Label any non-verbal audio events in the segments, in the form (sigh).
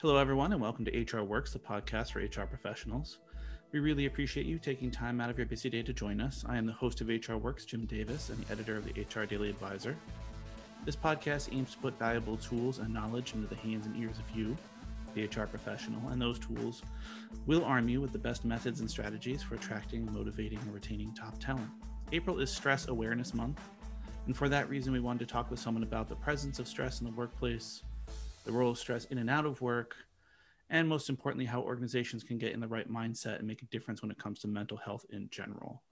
Hello, everyone, and welcome to HR Works, the podcast for HR professionals. We really appreciate you taking time out of your busy day to join us. I am the host of HR Works, Jim Davis, and the editor of the HR Daily Advisor. This podcast aims to put valuable tools and knowledge into the hands and ears of you, the HR professional, and those tools will arm you with the best methods and strategies for attracting, motivating, and retaining top talent. April is Stress Awareness Month, and for that reason, we wanted to talk with someone about the presence of stress in the workplace, the role of stress in and out of work, and most importantly, how organizations can get in the right mindset and make a difference when it comes to mental health in general.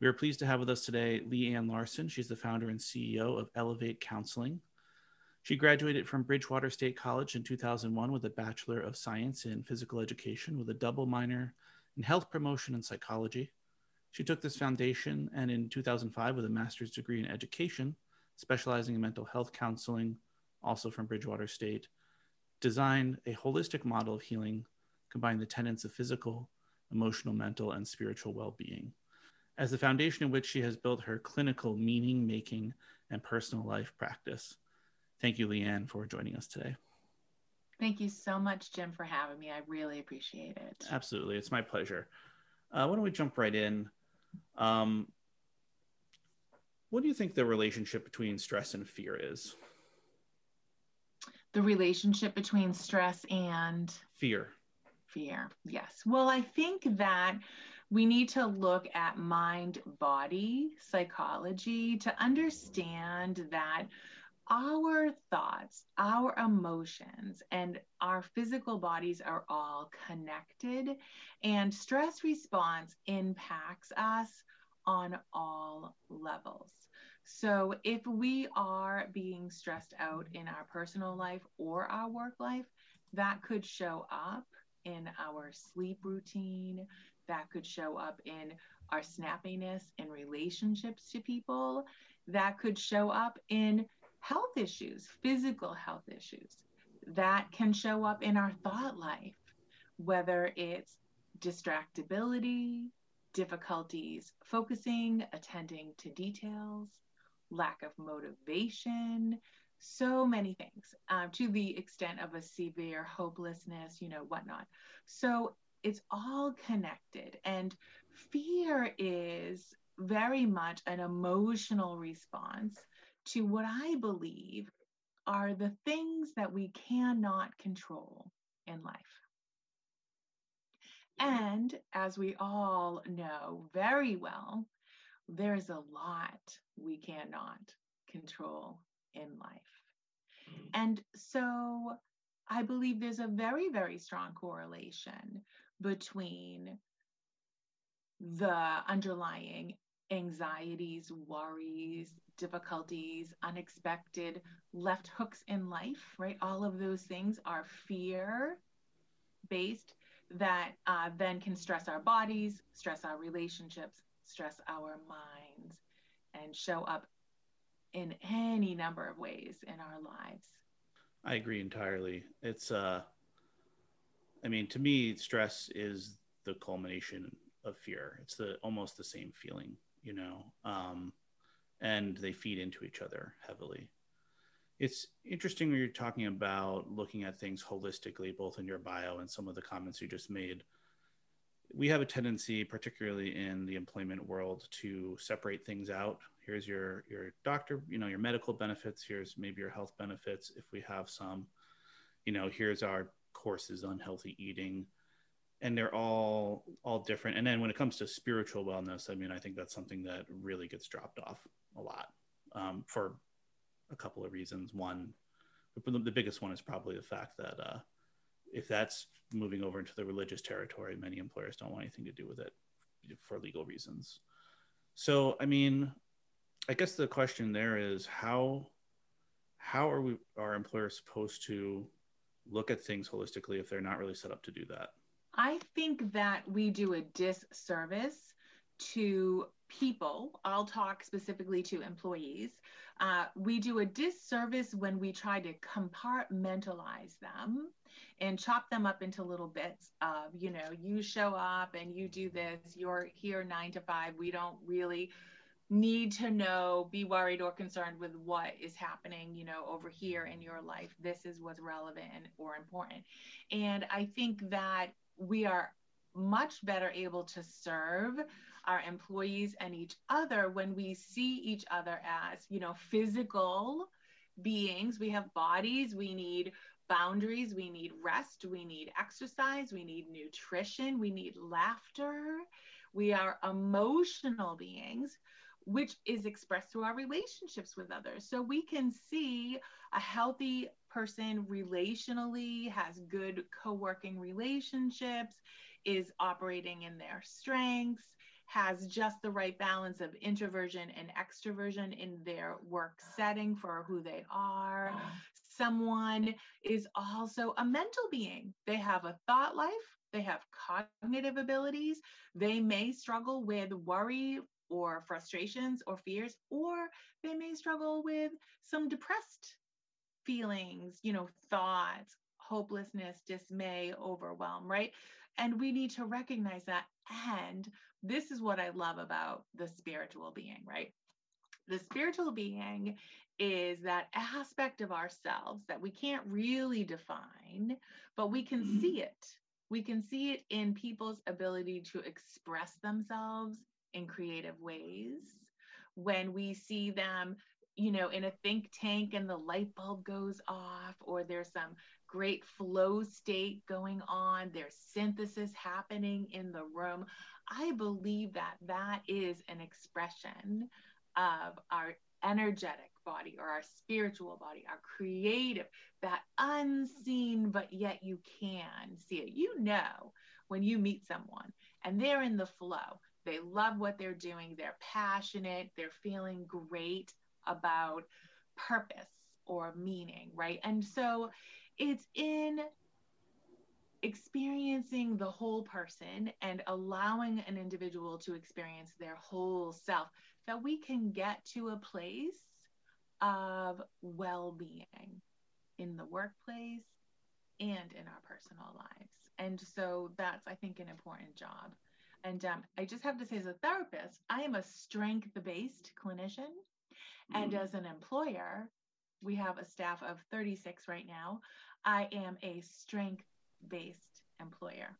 We are pleased to have with us today Lee Ann Larson. She's the founder and CEO of Elevate Counseling. She graduated from Bridgewater State College in 2001 with a Bachelor of Science in Physical Education with a double minor in Health Promotion and Psychology. She took this foundation and in 2005 with a master's degree in education, specializing in mental health counseling, also from Bridgewater State, designed a holistic model of healing, combining the tenets of physical, emotional, mental, and spiritual well being. As the foundation in which she has built her clinical meaning making and personal life practice. Thank you, Leanne, for joining us today. Thank you so much, Jim, for having me. I really appreciate it. Absolutely. It's my pleasure. Uh, why don't we jump right in? Um, what do you think the relationship between stress and fear is? The relationship between stress and fear. Fear, yes. Well, I think that we need to look at mind body psychology to understand that our thoughts, our emotions, and our physical bodies are all connected, and stress response impacts us on all levels. So, if we are being stressed out in our personal life or our work life, that could show up in our sleep routine, that could show up in our snappiness in relationships to people, that could show up in health issues, physical health issues, that can show up in our thought life, whether it's distractibility, difficulties focusing, attending to details, lack of motivation, so many things um, to the extent of a severe hopelessness, you know, whatnot. So it's all connected. And fear is very much an emotional response to what I believe are the things that we cannot control in life. And as we all know very well, there's a lot we cannot control in life. And so I believe there's a very, very strong correlation between the underlying anxieties, worries, difficulties, unexpected left hooks in life, right? All of those things are fear based that uh, then can stress our bodies, stress our relationships, stress our minds, and show up in any number of ways in our lives. I agree entirely. It's, uh, I mean, to me, stress is the culmination of fear. It's the almost the same feeling, you know, um, and they feed into each other heavily. It's interesting when you're talking about looking at things holistically, both in your bio and some of the comments you just made we have a tendency, particularly in the employment world, to separate things out. Here's your your doctor, you know, your medical benefits. Here's maybe your health benefits, if we have some. You know, here's our courses on healthy eating, and they're all all different. And then when it comes to spiritual wellness, I mean, I think that's something that really gets dropped off a lot um, for a couple of reasons. One, the biggest one is probably the fact that uh, if that's moving over into the religious territory, many employers don't want anything to do with it for legal reasons. So, I mean, I guess the question there is how how are we our employers supposed to look at things holistically if they're not really set up to do that? I think that we do a disservice to people. I'll talk specifically to employees. Uh, we do a disservice when we try to compartmentalize them and chop them up into little bits of, you know, you show up and you do this, you're here nine to five. We don't really need to know, be worried or concerned with what is happening, you know, over here in your life. This is what's relevant or important. And I think that we are much better able to serve our employees and each other when we see each other as, you know, physical beings. We have bodies, we need boundaries, we need rest, we need exercise, we need nutrition, we need laughter. We are emotional beings which is expressed through our relationships with others. So we can see a healthy person relationally, has good co working relationships, is operating in their strengths, has just the right balance of introversion and extroversion in their work setting for who they are. Someone is also a mental being. They have a thought life, they have cognitive abilities, they may struggle with worry, or frustrations or fears, or they may struggle with some depressed feelings, you know, thoughts, hopelessness, dismay, overwhelm, right? And we need to recognize that. And this is what I love about the spiritual being, right? The spiritual being is that aspect of ourselves that we can't really define, but we can mm-hmm. see it. We can see it in people's ability to express themselves in creative ways, when we see them, you know, in a think tank and the light bulb goes off, or there's some great flow state going on, there's synthesis happening in the room. I believe that that is an expression of our energetic body or our spiritual body, our creative, that unseen, but yet you can see it. You know, when you meet someone and they're in the flow, they love what they're doing. They're passionate. They're feeling great about purpose or meaning, right? And so it's in experiencing the whole person and allowing an individual to experience their whole self that we can get to a place of well being in the workplace and in our personal lives. And so that's, I think, an important job and um, I just have to say, as a therapist, I am a strength based clinician. Mm-hmm. And as an employer, we have a staff of 36 right now. I am a strength based employer.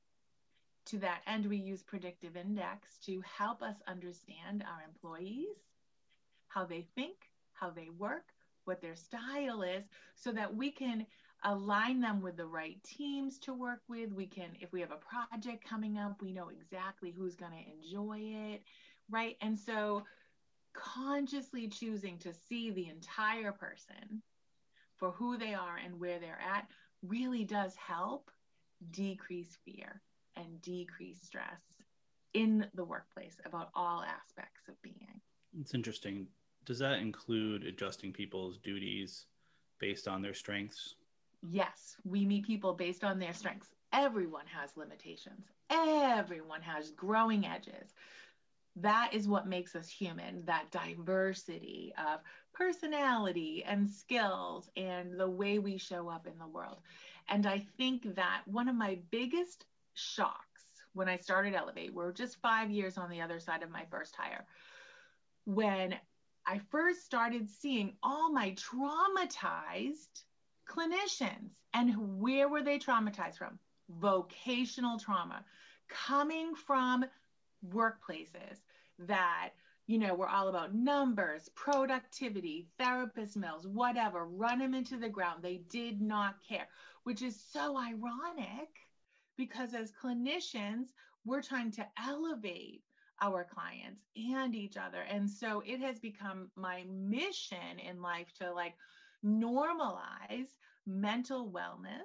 To that end, we use predictive index to help us understand our employees, how they think, how they work, what their style is, so that we can align them with the right teams to work with. We can, if we have a project coming up, we know exactly who's going to enjoy it, right? And so consciously choosing to see the entire person for who they are and where they're at really does help decrease fear and decrease stress in the workplace about all aspects of being. It's interesting. Does that include adjusting people's duties based on their strengths? yes, we meet people based on their strengths. Everyone has limitations, everyone has growing edges. That is what makes us human, that diversity of personality and skills and the way we show up in the world. And I think that one of my biggest shocks when I started Elevate, we're just five years on the other side of my first hire, when I first started seeing all my traumatized clinicians. And where were they traumatized from? Vocational trauma coming from workplaces that you know, we're all about numbers, productivity, therapist mills, whatever, run them into the ground. They did not care, which is so ironic because as clinicians, we're trying to elevate our clients and each other. And so it has become my mission in life to like normalize mental wellness,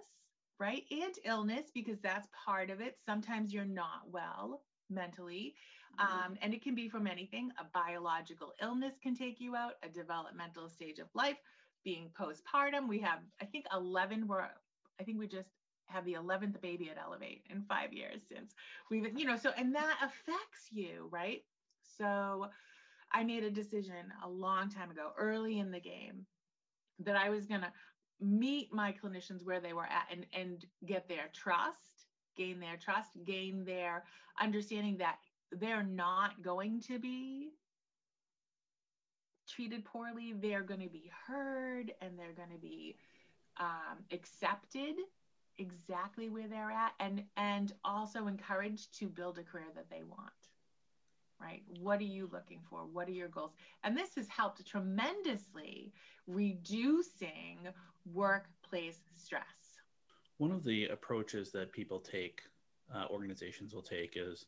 right? And illness, because that's part of it. Sometimes you're not well mentally. Mm-hmm. Um, and it can be from anything. A biological illness can take you out, a developmental stage of life, being postpartum. We have, I think, 11, we're, I think we just have the 11th baby at Elevate in five years since we've, you know, so, and that affects you, right? So I made a decision a long time ago, early in the game, that I was going to meet my clinicians where they were at and, and get their trust, gain their trust, gain their understanding that they're not going to be treated poorly, they're going to be heard and they're going to be um, accepted exactly where they're at and and also encouraged to build a career that they want right? What are you looking for? What are your goals? And this has helped tremendously reducing workplace stress. One of the approaches that people take uh, organizations will take is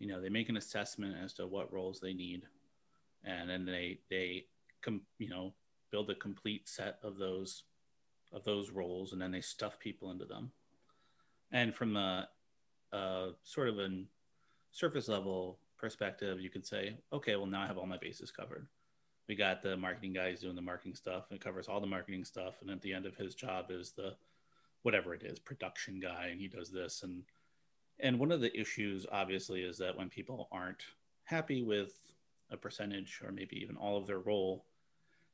you know they make an assessment as to what roles they need. And then they they com- you know build a complete set of those of those roles and then they stuff people into them. And from a, a sort of a surface level perspective you could say okay well now i have all my bases covered. We got the marketing guys doing the marketing stuff. And it covers all the marketing stuff. And at the end of his job is the whatever it is production guy and he does this. And and one of the issues obviously is that when people aren't happy with a percentage or maybe even all of their role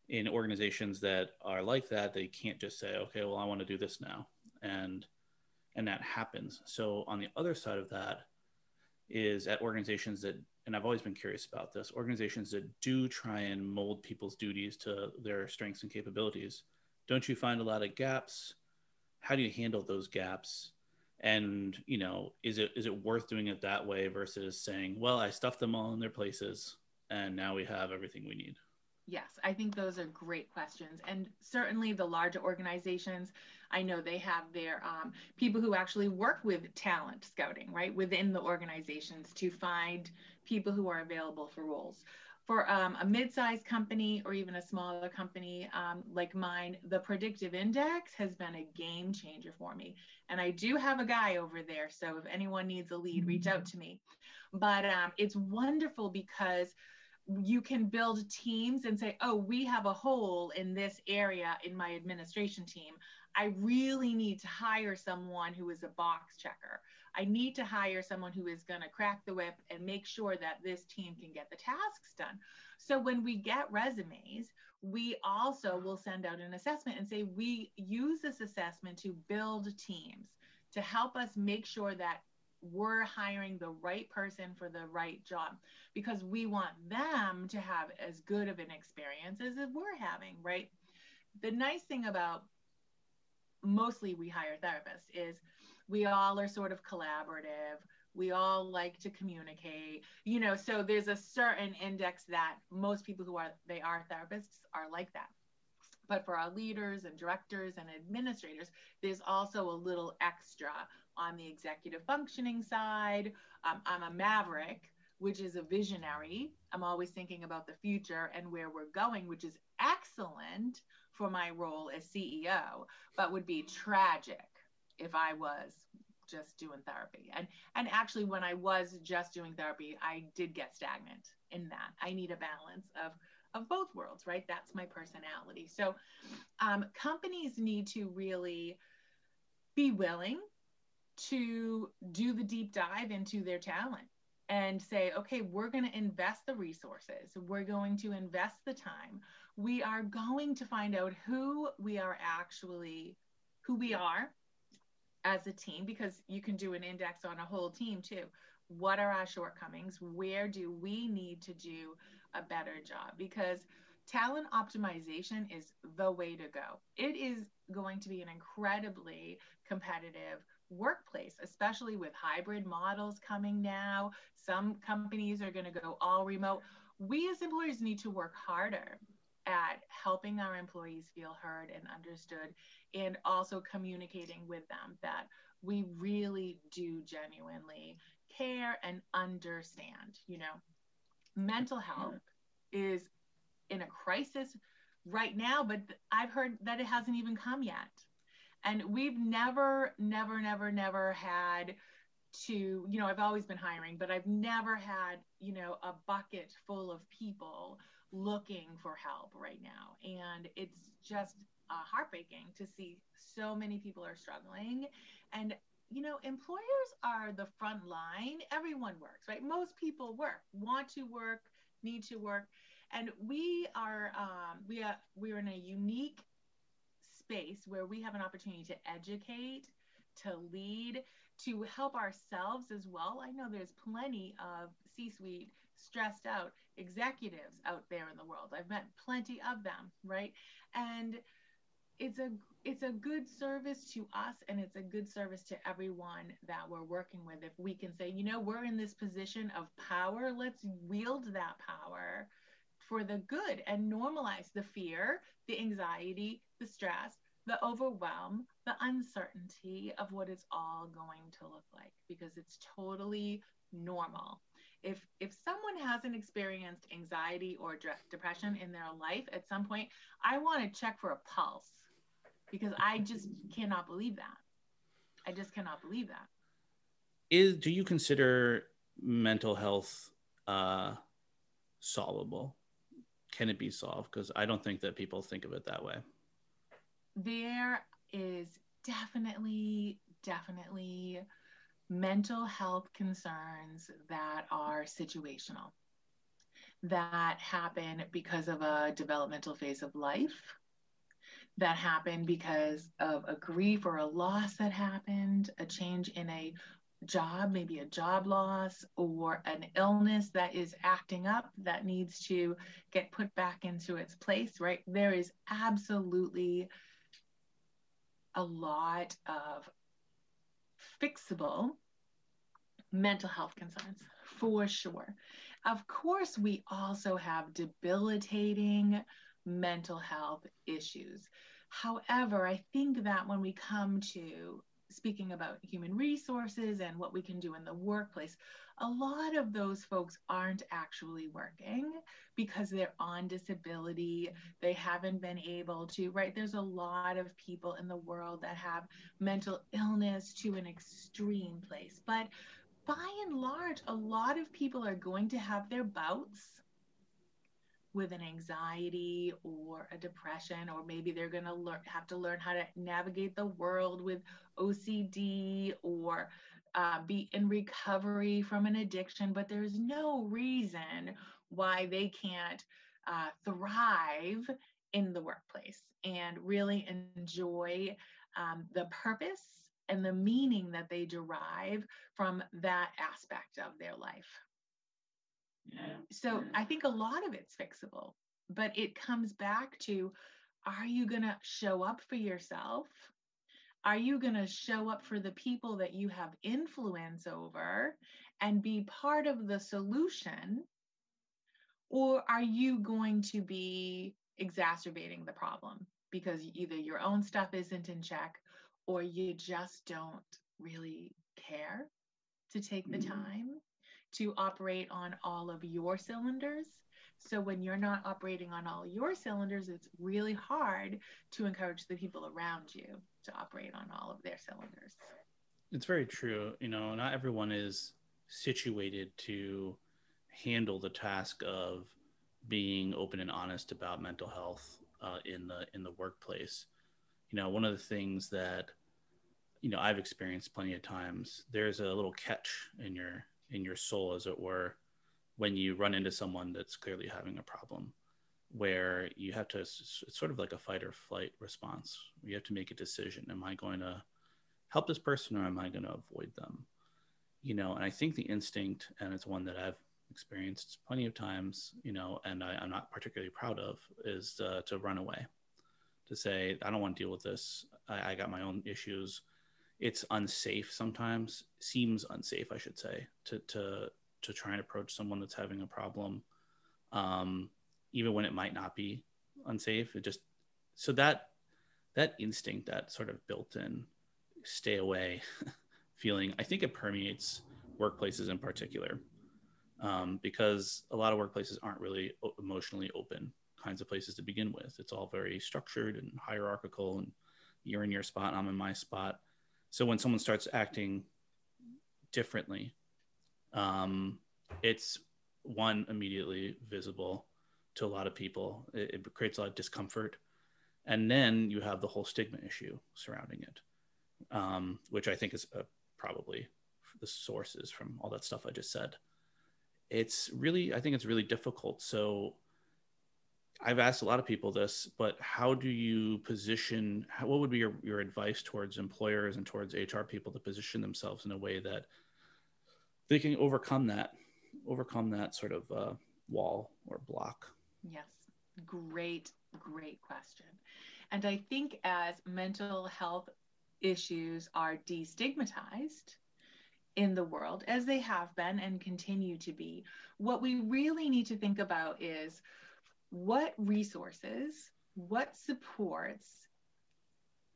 in organizations that are like that they can't just say okay well i want to do this now and and that happens. So on the other side of that is at organizations that and i've always been curious about this organizations that do try and mold people's duties to their strengths and capabilities. Don't you find a lot of gaps? How do you handle those gaps and you know is it is it worth doing it that way versus saying well i stuffed them all in their places and now we have everything we need Yes, I think those are great questions. And certainly the larger organizations, I know they have their um, people who actually work with talent scouting, right, within the organizations to find people who are available for roles. For um, a mid sized company or even a smaller company um, like mine, the predictive index has been a game changer for me. And I do have a guy over there. So if anyone needs a lead, reach out to me. But um, it's wonderful because you can build teams and say, oh, we have a hole in this area in my administration team. I really need to hire someone who is a box checker. I need to hire someone who is going to crack the whip and make sure that this team can get the tasks done. So when we get resumes, we also will send out an assessment and say, we use this assessment to build teams to help us make sure that we're hiring the right person for the right job because we want them to have as good of an experience as we're having, right? The nice thing about mostly we hire therapists is we all are sort of collaborative. We all like to communicate, you know, so there's a certain index that most people who are they are therapists are like that. But for our leaders and directors and administrators, there's also a little extra on the executive functioning side. Um, I'm a maverick, which is a visionary. I'm always thinking about the future and where we're going, which is excellent for my role as CEO, but would be tragic if I was just doing therapy. And and actually when I was just doing therapy, I did get stagnant in that. I need a balance of of both worlds, right? That's my personality. So um, companies need to really be willing to do the deep dive into their talent and say, okay, we're going to invest the resources, we're going to invest the time, we are going to find out who we are actually, who we are as a team, because you can do an index on a whole team too. What are our shortcomings? Where do we need to do a better job? Because talent optimization is the way to go. It is going to be an incredibly competitive workplace, especially with hybrid models coming now. Some companies are going to go all remote. We as employers need to work harder at helping our employees feel heard and understood and also communicating with them that we really do genuinely care and understand you know. Mental health is in a crisis right now but i've heard that it hasn't even come yet. And we've never, never, never, never had to, you know, I've always been hiring, but I've never had, you know, a bucket full of people looking for help right now. And it's just uh, heartbreaking to see so many people are struggling. And, you know, employers are the front line. Everyone works, right? Most people work, want to work, need to work. And we are, um, we are, we're in a unique space where we have an opportunity to educate, to lead, to help ourselves as well. I know there's plenty of C suite stressed out executives out there in the world. I've met plenty of them, right? And it's a it's a good service to us and it's a good service to everyone that we're working with if we can say you know we're in this position of power let's wield that power for the good and normalize the fear the anxiety the stress the overwhelm the uncertainty of what it's all going to look like because it's totally normal if if someone hasn't experienced anxiety or depression in their life at some point i want to check for a pulse because I just cannot believe that. I just cannot believe that. Is do you consider mental health uh, solvable? Can it be solved? Because I don't think that people think of it that way. There is definitely, definitely mental health concerns that are situational, that happen because of a developmental phase of life that happen because of a grief or a loss that happened, a change in a job, maybe a job loss, or an illness that is acting up that needs to get put back into its place, right? There is absolutely a lot of fixable mental health concerns for sure. Of course, we also have debilitating mental health issues. However, I think that when we come to speaking about human resources and what we can do in the workplace, a lot of those folks aren't actually working because they're on disability. They haven't been able to, right? There's a lot of people in the world that have mental illness to an extreme place. But by and large, a lot of people are going to have their bouts with an anxiety or a depression, or maybe they're going to learn have to learn how to navigate the world with OCD or uh, be in recovery from an addiction. But there's no reason why they can't uh, thrive in the workplace and really enjoy um, the purpose and the meaning that they derive from that aspect of their life. So I think a lot of it's fixable, but it comes back to are you going to show up for yourself? Are you going to show up for the people that you have influence over and be part of the solution? Or are you going to be exacerbating the problem because either your own stuff isn't in check or you just don't really care to take the mm-hmm. time to operate on all of your cylinders. So when you're not operating on all your cylinders, it's really hard to encourage the people around you to operate on all of their cylinders. It's very true. You know, not everyone is situated to handle the task of being open and honest about mental health uh, in the in the workplace. You know, one of the things that you know I've experienced plenty of times. There's a little catch in your in your soul, as it were, when you run into someone that's clearly having a problem, where you have to, it's sort of like a fight or flight response. You have to make a decision. Am I going to help this person or am I going to avoid them? You know, and I think the instinct, and it's one that I've experienced plenty of times, you know, and I, am not particularly proud of, is uh, to run away, to say, I don't want to deal with this. I, I got my own issues it's unsafe sometimes seems unsafe i should say to to to try and approach someone that's having a problem um even when it might not be unsafe. It just so that that instinct that sort of built in stay away (laughs) feeling i think it permeates workplaces in particular um, because a lot of workplaces aren't really emotionally open kinds of places to begin with. It's all very structured and hierarchical and you're in your spot i'm in my spot so when someone starts acting differently, um, it's one immediately visible to a lot of people. It, it, creates a lot of discomfort, and then you have the whole stigma issue surrounding it, um, which I think is uh, probably the sources from all that stuff I just said. It's really, I think it's really difficult. So I've asked a lot of people this, but how do you position? What would be your, your advice towards employers and towards HR people to position themselves in a way that they can overcome that overcome that sort of uh, wall or block? Yes, great, great question. And I think as mental health issues are destigmatized in the world, as they have been and continue to be, what we really need to think about is what resources, what supports,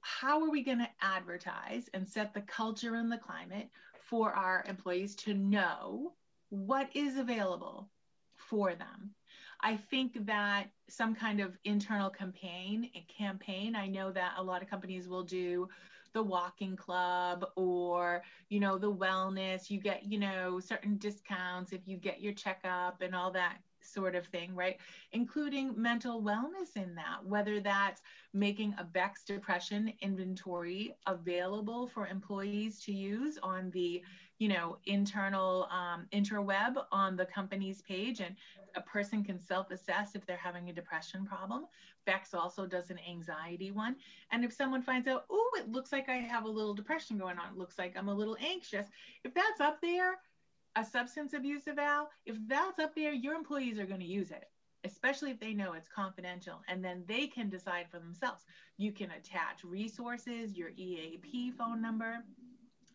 how are we going to advertise and set the culture and the climate for our employees to know what is available for them I think that some kind of internal campaign, campaign. I know that a lot of companies will do the walking club or you know the wellness you get you know certain discounts if you get your checkup and all that sort of thing right? Including mental wellness in that whether that's making a Beck's depression inventory available for employees to use on the you know internal um, interweb on the company's page and a person can self-assess if they're having a depression problem. Beck's also does an anxiety one. And if someone finds out oh it looks like i have a little depression going on. It looks like i'm a little anxious. If that's up there a substance abuse eval if that's up there your employees are going to use it especially if they know it's confidential and then they can decide for themselves. You can attach resources your eap phone number.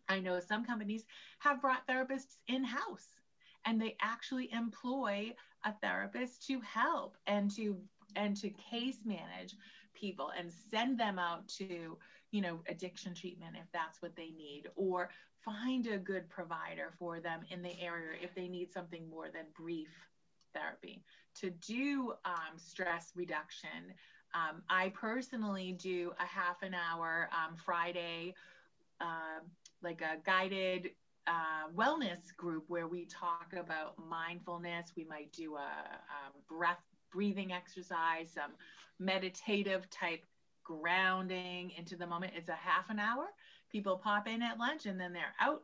I know some companies have brought therapists in house and they actually employ a therapist to help and to and to case manage people and send them out to you know addiction treatment if that's what they need or find a good provider for them in the area if they need something more than brief therapy to do um, stress reduction um, i personally do a half an hour um, friday uh, like a guided uh, wellness group where we talk about mindfulness. We might do a, a breath breathing exercise, some meditative type grounding into the moment. It's a half an hour. People pop in at lunch and then they're out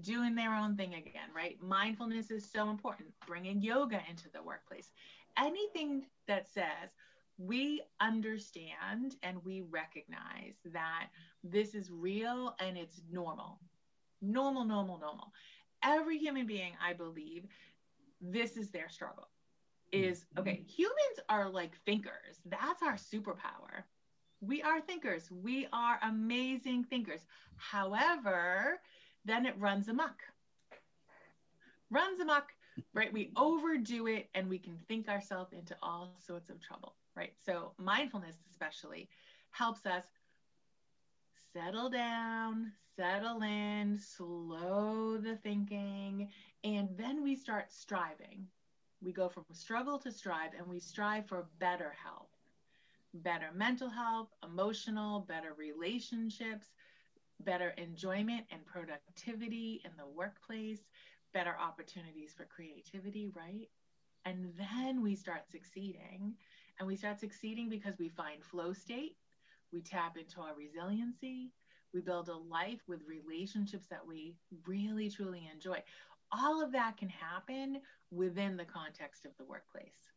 doing their own thing again, right? Mindfulness is so important. Bringing yoga into the workplace. Anything that says we understand and we recognize that this is real and it's normal. Normal, normal, normal. Every human being, I believe, this is their struggle. Is mm-hmm. okay, humans are like thinkers. That's our superpower. We are thinkers. We are amazing thinkers. However, then it runs amok. Runs amok, right? We overdo it and we can think ourselves into all sorts of trouble right? So mindfulness, especially, helps us settle down, settle in, slow the thinking, and then we start striving. We go from struggle to strive, and we strive for better health, better mental health, emotional, better relationships, better enjoyment and productivity in the workplace, better opportunities for creativity, right? And then we start succeeding and we start succeeding because we find flow state, we tap into our resiliency, we build a life with relationships that we really truly enjoy. All of that can happen within the context of the workplace.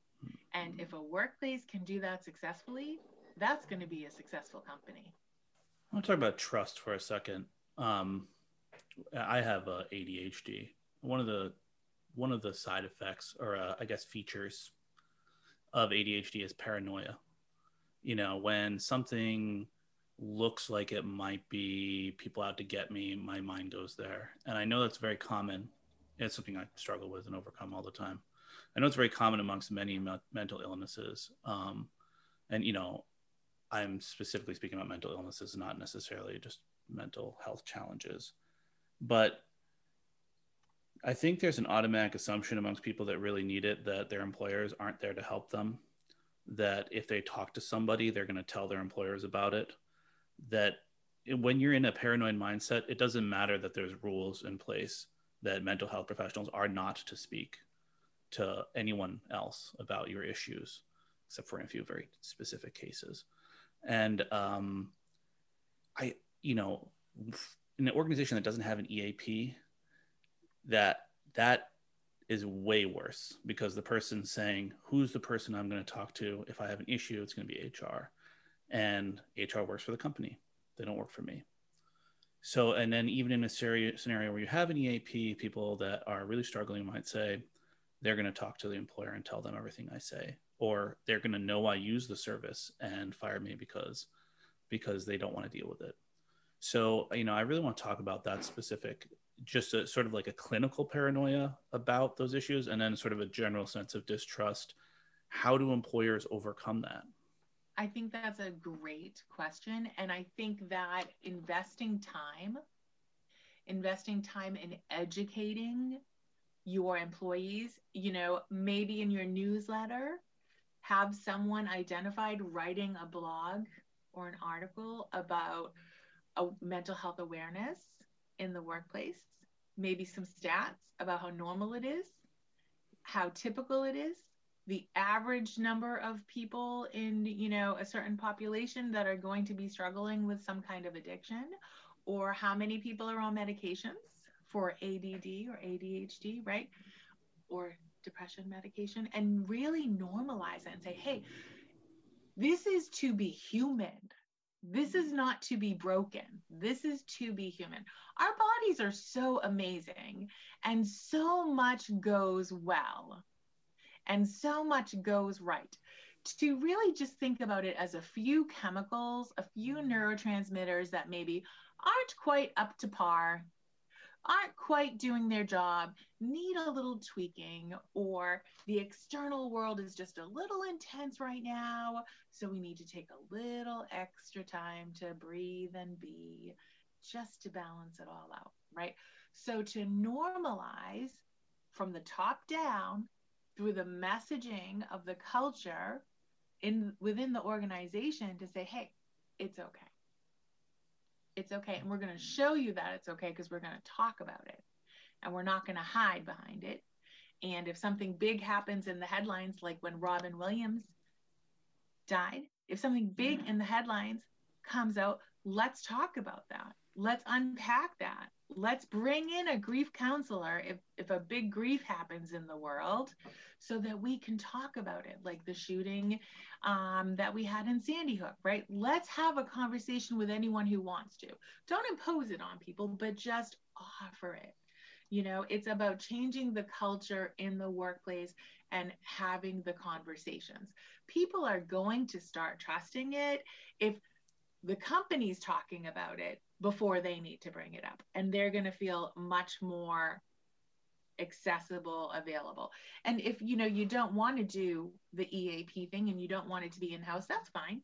And if a workplace can do that successfully, that's going to be a successful company. I want to talk about trust for a second. Um, I have ADHD. One of the one of the side effects, or uh, I guess features of ADHD is paranoia. You know, when something looks like it might be people out to get me, my mind goes there. And I know that's very common. It's something I struggle with and overcome all the time. I know it's very common amongst many me- mental illnesses. Um, and, you know, I'm specifically speaking about mental illnesses, not necessarily just mental health challenges. But I think there's an automatic assumption amongst people that really need it that their employers aren't there to help them. That if they talk to somebody, they're going to tell their employers about it. That when you're in a paranoid mindset, it doesn't matter that there's rules in place that mental health professionals are not to speak to anyone else about your issues, except for in a few very specific cases. And um, I, you know, in an organization that doesn't have an EAP, that that is way worse because the person saying who's the person i'm going to talk to if i have an issue? It's going to be hr and hr works for the company. They don't work for me. So and then even in a scenario where you have an eap people that are really struggling might say they're going to talk to the employer and tell them everything I say, or they're going to know I use the service and fire me because because they don't want to deal with it. So, you know, I really want to talk about that specific, just a sort of like a clinical paranoia about those issues, and then sort of a general sense of distrust. How do employers overcome that? I think that's a great question. And I think that investing time, investing time in educating your employees, you know, maybe in your newsletter, have someone identified writing a blog or an article about a mental health awareness in the workplace, maybe some stats about how normal it is, how typical it is, the average number of people in, you know, a certain population that are going to be struggling with some kind of addiction, or how many people are on medications for ADD or ADHD, right? Or depression medication, and really normalize it and say, hey, this is to be human. This is not to be broken. This is to be human. Our bodies are so amazing, and so much goes well, and so much goes right. To really just think about it as a few chemicals, a few mm-hmm. neurotransmitters that maybe aren't quite up to par aren't quite doing their job, need a little tweaking, or the external world is just a little intense right now. So we need to take a little extra time to breathe and be just to balance it all out, right? So to normalize from the top down through the messaging of the culture in within the organization to say, hey, it's okay it's okay. And we're going to show you that it's okay because we're going to talk about it and we're not going to hide behind it. And if something big happens in the headlines, like when Robin Williams died, if something big in the headlines comes out, let's talk about that. Let's unpack that let's bring in a grief counselor if if a big grief happens in the world so that we can talk about it like the shooting um, that we had in sandy hook right? Let's have a conversation with anyone who wants to. Don't impose it on people but just offer it. You know it's about changing the culture in the workplace and having the conversations. People are going to start trusting it. If the company's talking about it before they need to bring it up. And they're going to feel much more accessible available. And if you know you don't want to do the eap thing and you don't want it to be in house that's fine.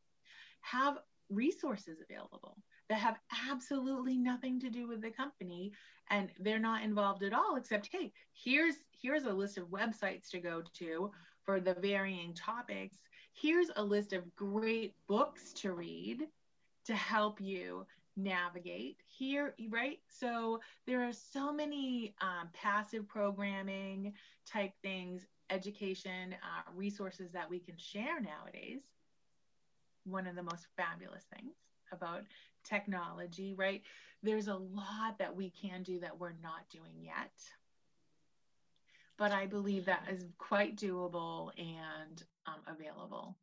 Have resources available that have absolutely nothing to do with the company and they're not involved at all except hey here's here's a list of websites to go to for the varying topics. Here's a list of great books to read to help you navigate here right? So there are so many um, passive programming type things education uh, resources that we can share nowadays. One of the most fabulous things about technology right? There's a lot that we can do that we're not doing yet. But i believe that is quite doable and um, available.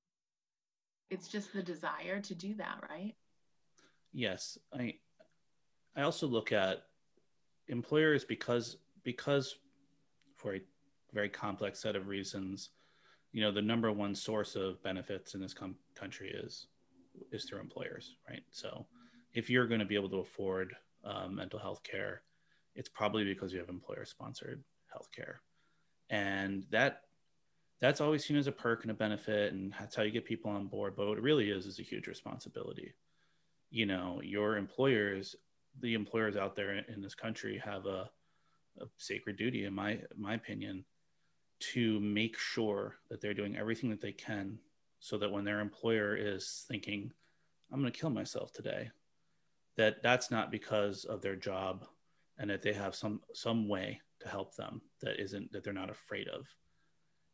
It's just the desire to do that right yes i i also look at employers because because for a very complex set of reasons you know the number one source of benefits in this com- country is is through employers right? So if you're going to be able to afford um, mental health care it's probably because you have employer sponsored health care. And that that's always seen as a perk and a benefit and that's how you get people on board but what it really is is a huge responsibility you know your employers the employers out there in this country have a, a sacred duty in my my opinion to make sure that they're doing everything that they can so that when their employer is thinking i'm going to kill myself today that that's not because of their job and that they have some some way to help them that isn't that they're not afraid of.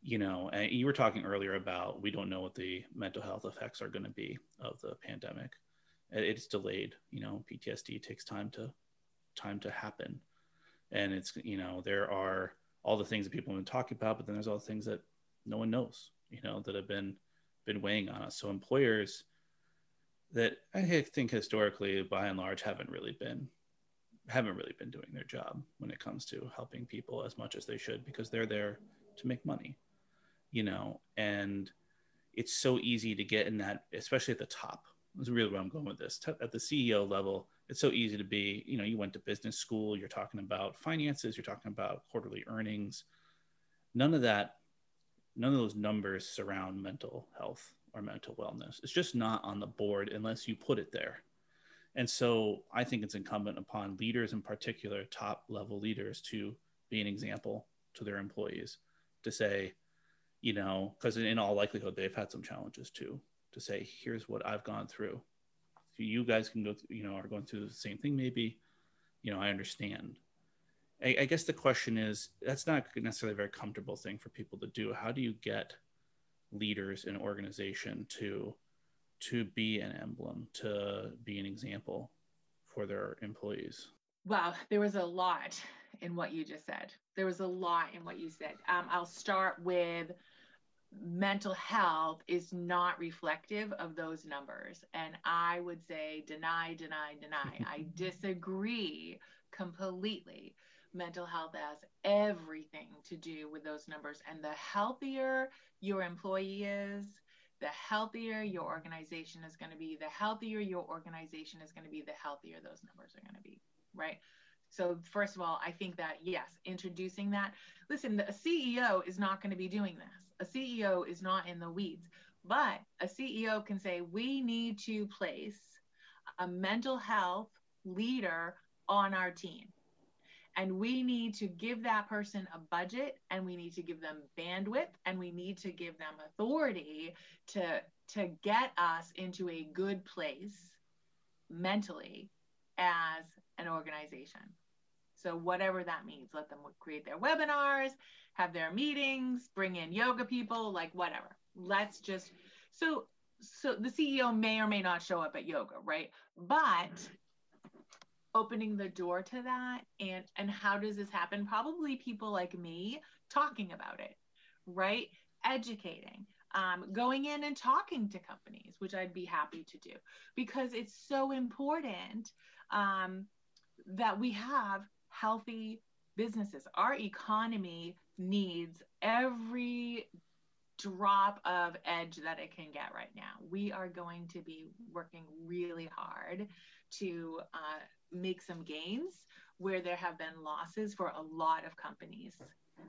You know and you were talking earlier about we don't know what the mental health effects are going to be of the pandemic it's delayed you know ptsd takes time to time to happen and it's you know there are all the things that people have been talking about but then there's all the things that no one knows you know that have been been weighing on us so employers that i think historically by and large haven't really been haven't really been doing their job when it comes to helping people as much as they should because they're there to make money, you know, and it's so easy to get in that, especially at the top. That's really where I'm going with this. At the CEO level, it's so easy to be, you know, you went to business school, you're talking about finances, you're talking about quarterly earnings. None of that, none of those numbers surround mental health or mental wellness. It's just not on the board unless you put it there. And so I think it's incumbent upon leaders, in particular, top level leaders, to be an example to their employees to say, you know, because in all likelihood, they've had some challenges too, to say, here's what I've gone through. So you guys can go, through, you know, are going through the same thing, maybe, you know, I understand. I, I guess the question is that's not necessarily a very comfortable thing for people to do. How do you get leaders in organization to to be an emblem, to be an example for their employees? Wow, there was a lot in what you just said. There was a lot in what you said. Um, I'll start with mental health is not reflective of those numbers. And I would say deny, deny, deny. (laughs) I disagree completely. Mental health has everything to do with those numbers. And the healthier your employee is, the healthier your organization is going to be, the healthier your organization is going to be, the healthier those numbers are going to be, right? So, first of all, I think that yes, introducing that. Listen, a CEO is not going to be doing this. A CEO is not in the weeds, but a CEO can say, we need to place a mental health leader on our team. And we need to give that person a budget and we need to give them bandwidth and we need to give them authority to to get us into a good place mentally as an organization. So whatever that means let them create their webinars have their meetings bring in yoga people like whatever. Let's just so so the ceo may or may not show up at yoga right? But opening the door to that and and how does this happen? Probably people like me talking about it right? Educating um, going in and talking to companies which i'd be happy to do because it's so important um, that we have healthy businesses. Our economy needs every drop of edge that it can get right now. We are going to be working really hard to uh, make some gains where there have been losses for a lot of companies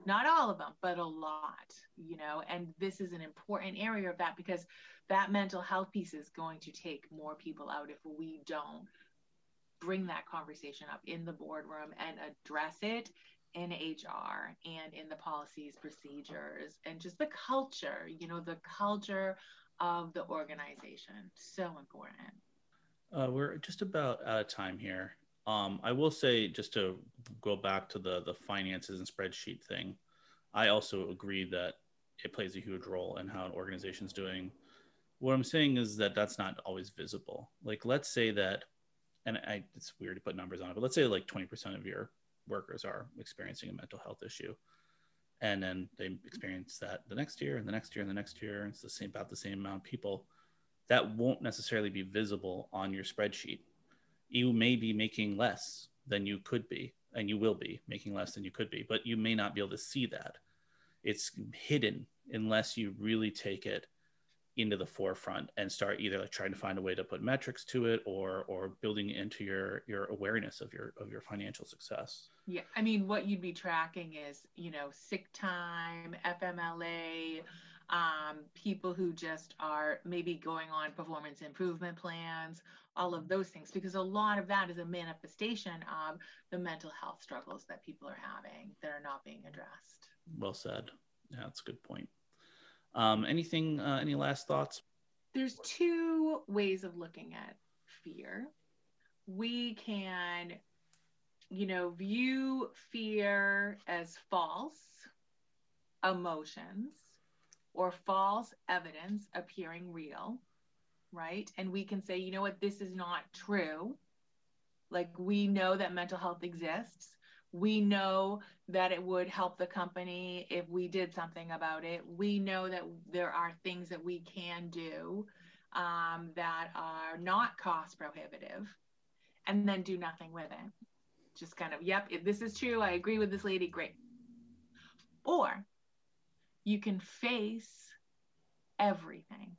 not all of them but a lot you know and this is an important area of that because that mental health piece is going to take more people out if we don't bring that conversation up in the boardroom and address it in HR and in the policies, procedures, and just the culture, you know, the culture of the organization. So important. Uh, we're just about out of time here. Um, I will say, just to go back to the the finances and spreadsheet thing, I also agree that it plays a huge role in how an organization's doing. What I'm saying is that that's not always visible. Like, let's say that, and I, it's weird to put numbers on it, but let's say like 20% of your workers are experiencing a mental health issue, and then they experience that the next year and the next year and the next year, it's the same about the same amount of people that won't necessarily be visible on your spreadsheet. You may be making less than you could be, and you will be making less than you could be, but you may not be able to see that. It's hidden unless you really take it into the forefront and start either like trying to find a way to put metrics to it or or building into your your awareness of your of your financial success yeah i mean what you'd be tracking is you know sick time fmla um, people who just are maybe going on performance improvement plans, all of those things, because a lot of that is a manifestation of the mental health struggles that people are having that are not being addressed. Well said. Yeah, that's a good point. Um, anything, uh, any last thoughts? There's two ways of looking at fear. We can, you know, view fear as false emotions or false evidence appearing real, right? And we can say, you know what, this is not true. Like we know that mental health exists. We know that it would help the company if we did something about it. We know that there are things that we can do um, that are not cost prohibitive and then do nothing with it. Just kind of, yep, if this is true, I agree with this lady, great. Or you can face everything.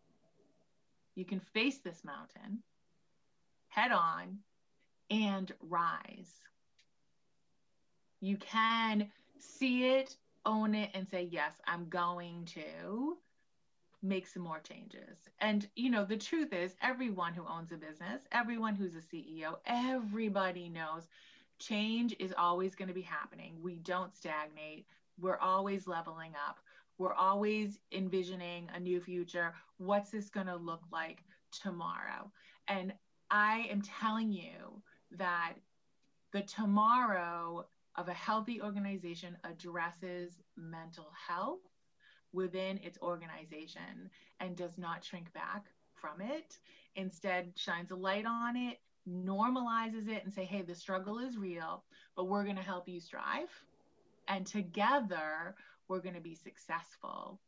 You can face this mountain head on and rise. You can see it, own it, and say, Yes, I'm going to make some more changes. And, you know, the truth is, everyone who owns a business, everyone who's a CEO, everybody knows change is always going to be happening. We don't stagnate, we're always leveling up. We're always envisioning a new future. What's this going to look like tomorrow? And I am telling you that the tomorrow of a healthy organization addresses mental health within its organization and does not shrink back from it. Instead, shines a light on it, normalizes it, and say, hey, the struggle is real, but we're going to help you strive. And together, we're going to be successful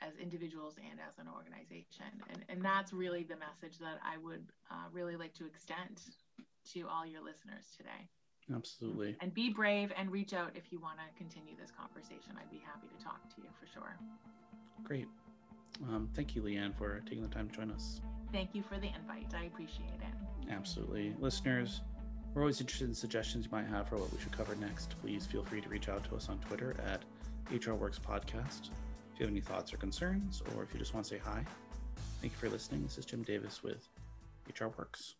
as individuals and as an organization. And, and that's really the message that I would uh, really like to extend to all your listeners today. Absolutely. And be brave and reach out if you want to continue this conversation. I'd be happy to talk to you for sure. Great. Um, thank you, Leanne, for taking the time to join us. Thank you for the invite. I appreciate it. Absolutely. Listeners, we're always interested in suggestions you might have for what we should cover next. Please feel free to reach out to us on Twitter at HR Works Podcast. If you have any thoughts or concerns, or if you just want to say hi, thank you for listening. This is Jim Davis with HR Works.